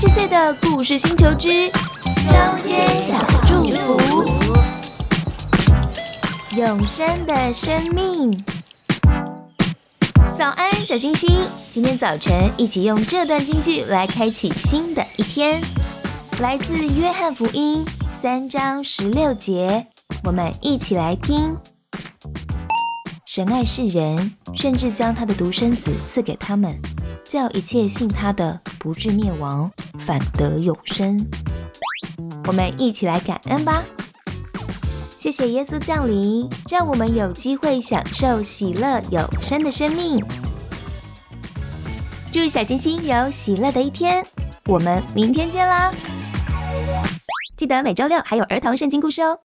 十岁的故事星球之中间小祝福，永生的生命。早安，小星星！今天早晨一起用这段京剧来开启新的一天，来自约翰福音三章十六节，我们一起来听。神爱世人，甚至将他的独生子赐给他们，叫一切信他的不至灭亡，反得永生。我们一起来感恩吧！谢谢耶稣降临，让我们有机会享受喜乐永生的生命。祝小星星有喜乐的一天，我们明天见啦！记得每周六还有儿童圣经故事哦。